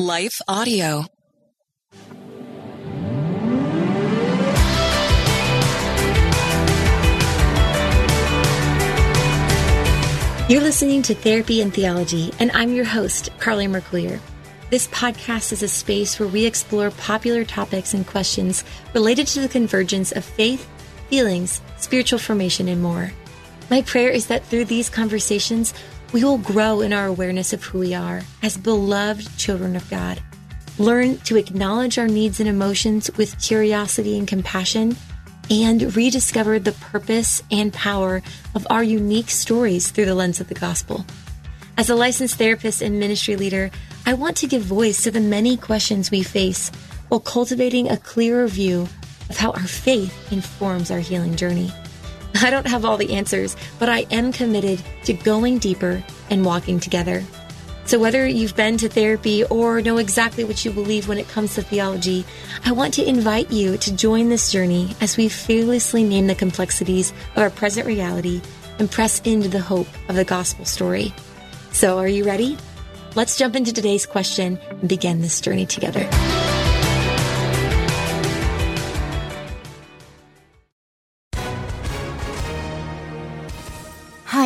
Life Audio. You're listening to Therapy and Theology, and I'm your host, Carly Merclier. This podcast is a space where we explore popular topics and questions related to the convergence of faith, feelings, spiritual formation, and more. My prayer is that through these conversations, we will grow in our awareness of who we are as beloved children of God. Learn to acknowledge our needs and emotions with curiosity and compassion and rediscover the purpose and power of our unique stories through the lens of the gospel. As a licensed therapist and ministry leader, I want to give voice to the many questions we face while cultivating a clearer view of how our faith informs our healing journey. I don't have all the answers, but I am committed to going deeper and walking together. So, whether you've been to therapy or know exactly what you believe when it comes to theology, I want to invite you to join this journey as we fearlessly name the complexities of our present reality and press into the hope of the gospel story. So, are you ready? Let's jump into today's question and begin this journey together.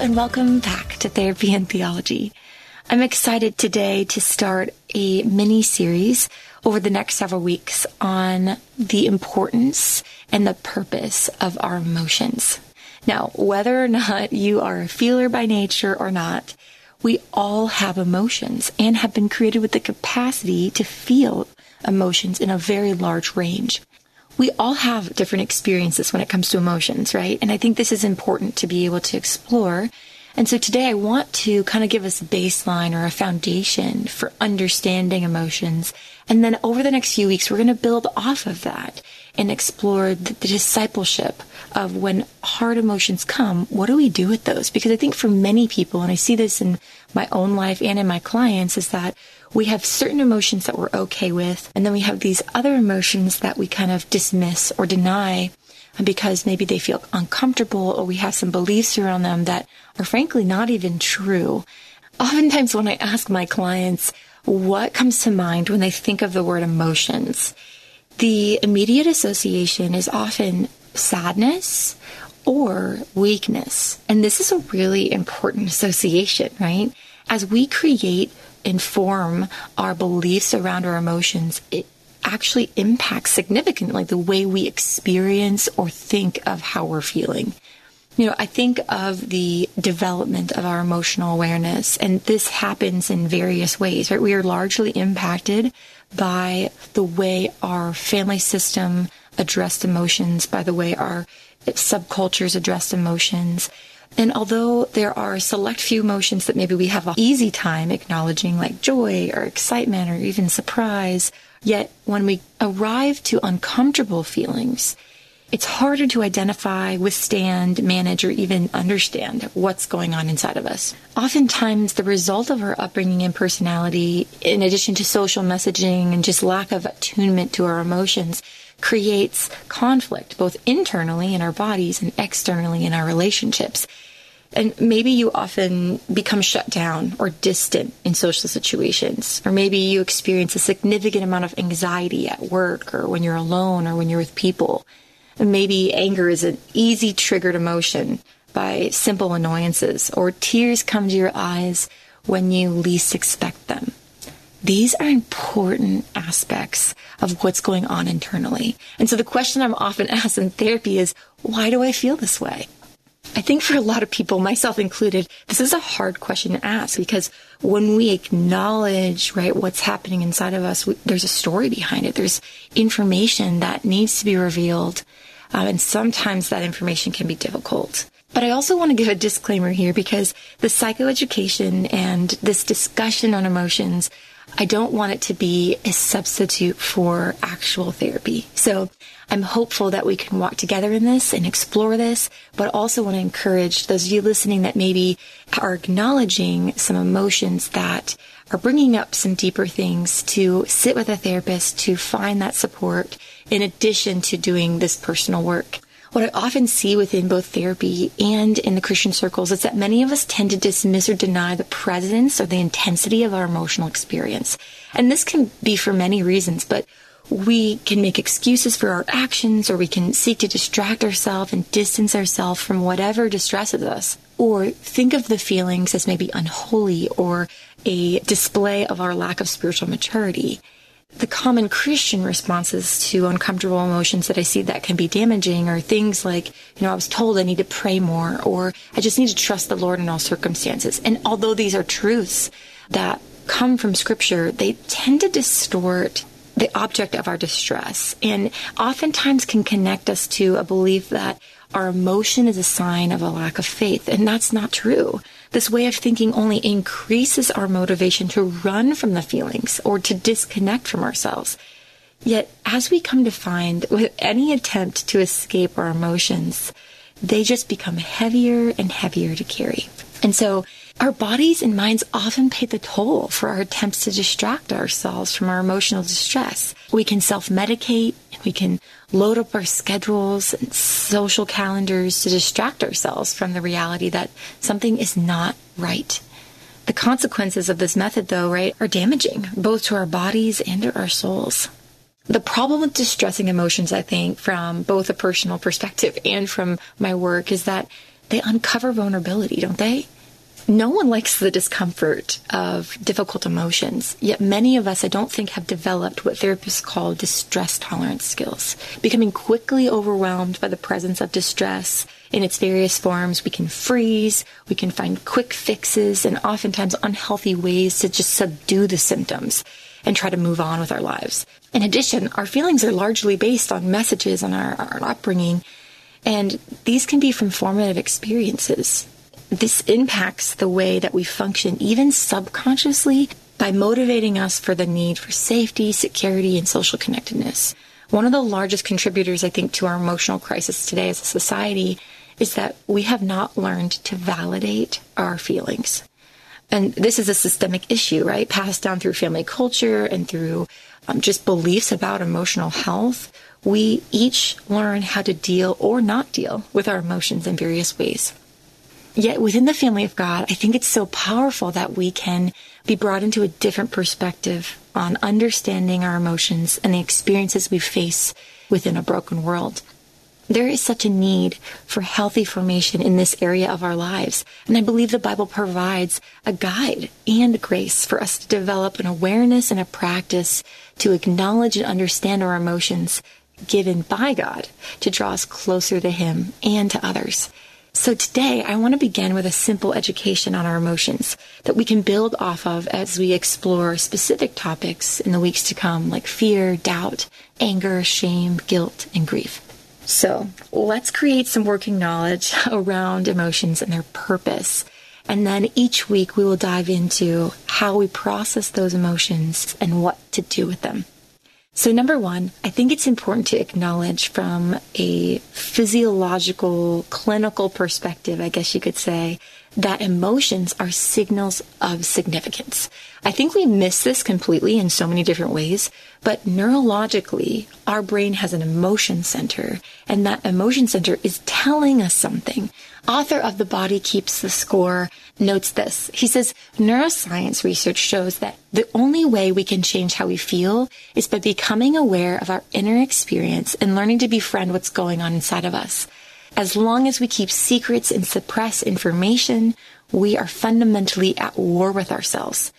And welcome back to Therapy and Theology. I'm excited today to start a mini series over the next several weeks on the importance and the purpose of our emotions. Now, whether or not you are a feeler by nature or not, we all have emotions and have been created with the capacity to feel emotions in a very large range we all have different experiences when it comes to emotions, right? And I think this is important to be able to explore. And so today I want to kind of give us a baseline or a foundation for understanding emotions. And then over the next few weeks, we're going to build off of that and explore the, the, discipleship of when hard emotions come, what do we do with those? Because I think for many people, and I see this in my own life and in my clients, is that we have certain emotions that we're okay with, and then we have these other emotions that we kind of dismiss or deny because maybe they feel uncomfortable or we have some beliefs around them that are frankly not even true. Oftentimes, when I ask my clients what comes to mind when they think of the word emotions, the immediate association is often sadness or weakness. And this is a really important association, right? As we create inform our beliefs around our emotions, it actually impacts significantly the way we experience or think of how we're feeling. You know, I think of the development of our emotional awareness, and this happens in various ways, right? We are largely impacted by the way our family system addressed emotions, by the way our subcultures addressed emotions. And although there are select few emotions that maybe we have an easy time acknowledging, like joy or excitement or even surprise, yet when we arrive to uncomfortable feelings, it's harder to identify, withstand, manage, or even understand what's going on inside of us. Oftentimes, the result of our upbringing and personality, in addition to social messaging and just lack of attunement to our emotions, creates conflict, both internally in our bodies and externally in our relationships. And maybe you often become shut down or distant in social situations. Or maybe you experience a significant amount of anxiety at work or when you're alone or when you're with people. Maybe anger is an easy triggered emotion by simple annoyances or tears come to your eyes when you least expect them. these are important aspects of what's going on internally. And so the question I'm often asked in therapy is, why do I feel this way? I think for a lot of people, myself included, this is a hard question to ask because when we acknowledge, right, what's happening inside of us, we, there's a story behind it. There's information that needs to be revealed. Um, and sometimes that information can be difficult. But I also want to give a disclaimer here because the psychoeducation and this discussion on emotions I don't want it to be a substitute for actual therapy. So I'm hopeful that we can walk together in this and explore this, but also want to encourage those of you listening that maybe are acknowledging some emotions that are bringing up some deeper things to sit with a therapist to find that support in addition to doing this personal work. What I often see within both therapy and in the Christian circles is that many of us tend to dismiss or deny the presence or the intensity of our emotional experience. And this can be for many reasons, but we can make excuses for our actions or we can seek to distract ourselves and distance ourselves from whatever distresses us or think of the feelings as maybe unholy or a display of our lack of spiritual maturity the common Christian responses to uncomfortable emotions that I see that can be damaging are things like, you know, I was told I need to pray more, or I just need to trust the Lord in all circumstances. And although these are truths that come from scripture, they tend to distort the object of our distress and oftentimes can connect us to a belief that our emotion is a sign of a lack of faith. And that's not true. This way of thinking only increases our motivation to run from the feelings or to disconnect from ourselves. Yet, as we come to find, with any attempt to escape our emotions, they just become heavier and heavier to carry. And so, our bodies and minds often pay the toll for our attempts to distract ourselves from our emotional distress. We can self medicate, we can load up our schedules and social calendars to distract ourselves from the reality that something is not right. The consequences of this method, though, right, are damaging both to our bodies and to our souls. The problem with distressing emotions, I think, from both a personal perspective and from my work, is that they uncover vulnerability, don't they? No one likes the discomfort of difficult emotions, yet many of us, I don't think, have developed what therapists call distress tolerance skills. Becoming quickly overwhelmed by the presence of distress in its various forms, we can freeze, we can find quick fixes, and oftentimes unhealthy ways to just subdue the symptoms and try to move on with our lives. In addition, our feelings are largely based on messages on our, our upbringing, and these can be from formative experiences this impacts the way that we function, even subconsciously, by motivating us for the need for safety, security, and social connectedness. One of the largest contributors, I think, to our emotional crisis today as a society is that we have not learned to validate our feelings. And this is a systemic issue, right? Passed down through family culture and through um, just beliefs about emotional health. We each learn how to deal or not deal with our emotions in various ways. Yet within the family of God, I think it's so powerful that we can be brought into a different perspective on understanding our emotions and the experiences we face within a broken world. There is such a need for healthy formation in this area of our lives. And I believe the Bible provides a guide and grace for us to develop an awareness and a practice to acknowledge and understand our emotions given by God to draw us closer to Him and to others. So today I want to begin with a simple education on our emotions that we can build off of as we explore specific topics in the weeks to come like fear, doubt, anger, shame, guilt, and grief. So let's create some working knowledge around emotions and their purpose. And then each week we will dive into how we process those emotions and what to do with them. So, number one, I think it's important to acknowledge from a physiological, clinical perspective, I guess you could say, that emotions are signals of significance. I think we miss this completely in so many different ways, but neurologically, our brain has an emotion center, and that emotion center is telling us something. Author of The Body Keeps the Score notes this. He says, neuroscience research shows that the only way we can change how we feel is by becoming aware of our inner experience and learning to befriend what's going on inside of us. As long as we keep secrets and suppress information, we are fundamentally at war with ourselves.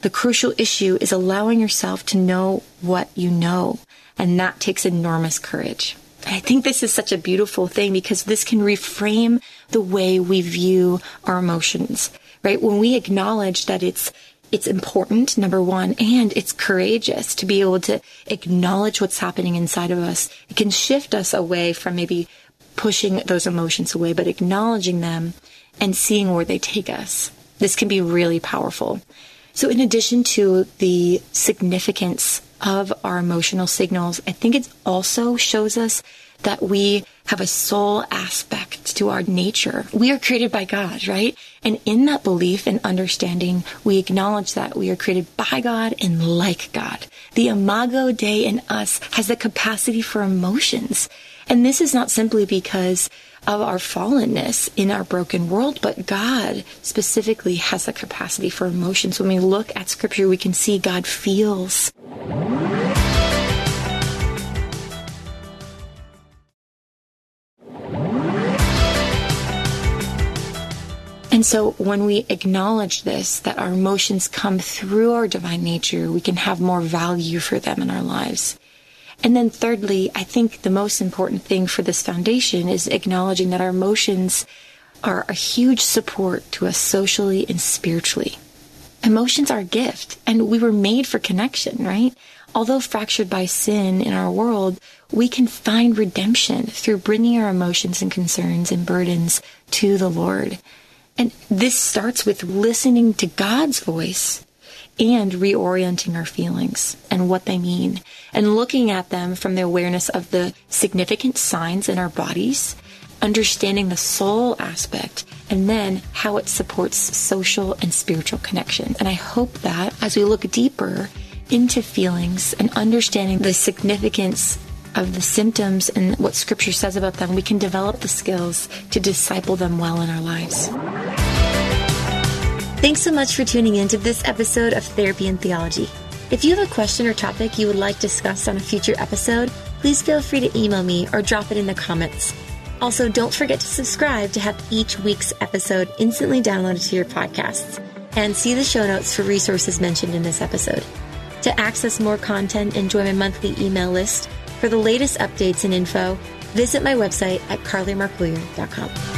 the crucial issue is allowing yourself to know what you know. And that takes enormous courage. I think this is such a beautiful thing because this can reframe the way we view our emotions, right? When we acknowledge that it's it's important, number one, and it's courageous to be able to acknowledge what's happening inside of us. It can shift us away from maybe pushing those emotions away, but acknowledging them and seeing where they take us. This can be really powerful. So, in addition to the significance of our emotional signals, I think it also shows us that we have a soul aspect to our nature. We are created by God, right? And in that belief and understanding, we acknowledge that we are created by God and like God. The imago Dei in us has the capacity for emotions. And this is not simply because of our fallenness in our broken world, but God specifically has the capacity for emotions. When we look at scripture, we can see God feels. And so when we acknowledge this, that our emotions come through our divine nature, we can have more value for them in our lives. And then thirdly, I think the most important thing for this foundation is acknowledging that our emotions are a huge support to us socially and spiritually. Emotions are a gift, and we were made for connection, right? Although fractured by sin in our world, we can find redemption through bringing our emotions and concerns and burdens to the Lord. And this starts with listening to God's voice and reorienting our feelings and what they mean and looking at them from the awareness of the significant signs in our bodies, understanding the soul aspect, and then how it supports social and spiritual connection. And I hope that as we look deeper into feelings and understanding the significance of the symptoms and what scripture says about them, we can develop the skills to disciple them well in our lives. Thanks so much for tuning in to this episode of Therapy and Theology. If you have a question or topic you would like discussed on a future episode, please feel free to email me or drop it in the comments. Also, don't forget to subscribe to have each week's episode instantly downloaded to your podcasts and see the show notes for resources mentioned in this episode. To access more content and join my monthly email list, for the latest updates and info, visit my website at carlymarklear.com.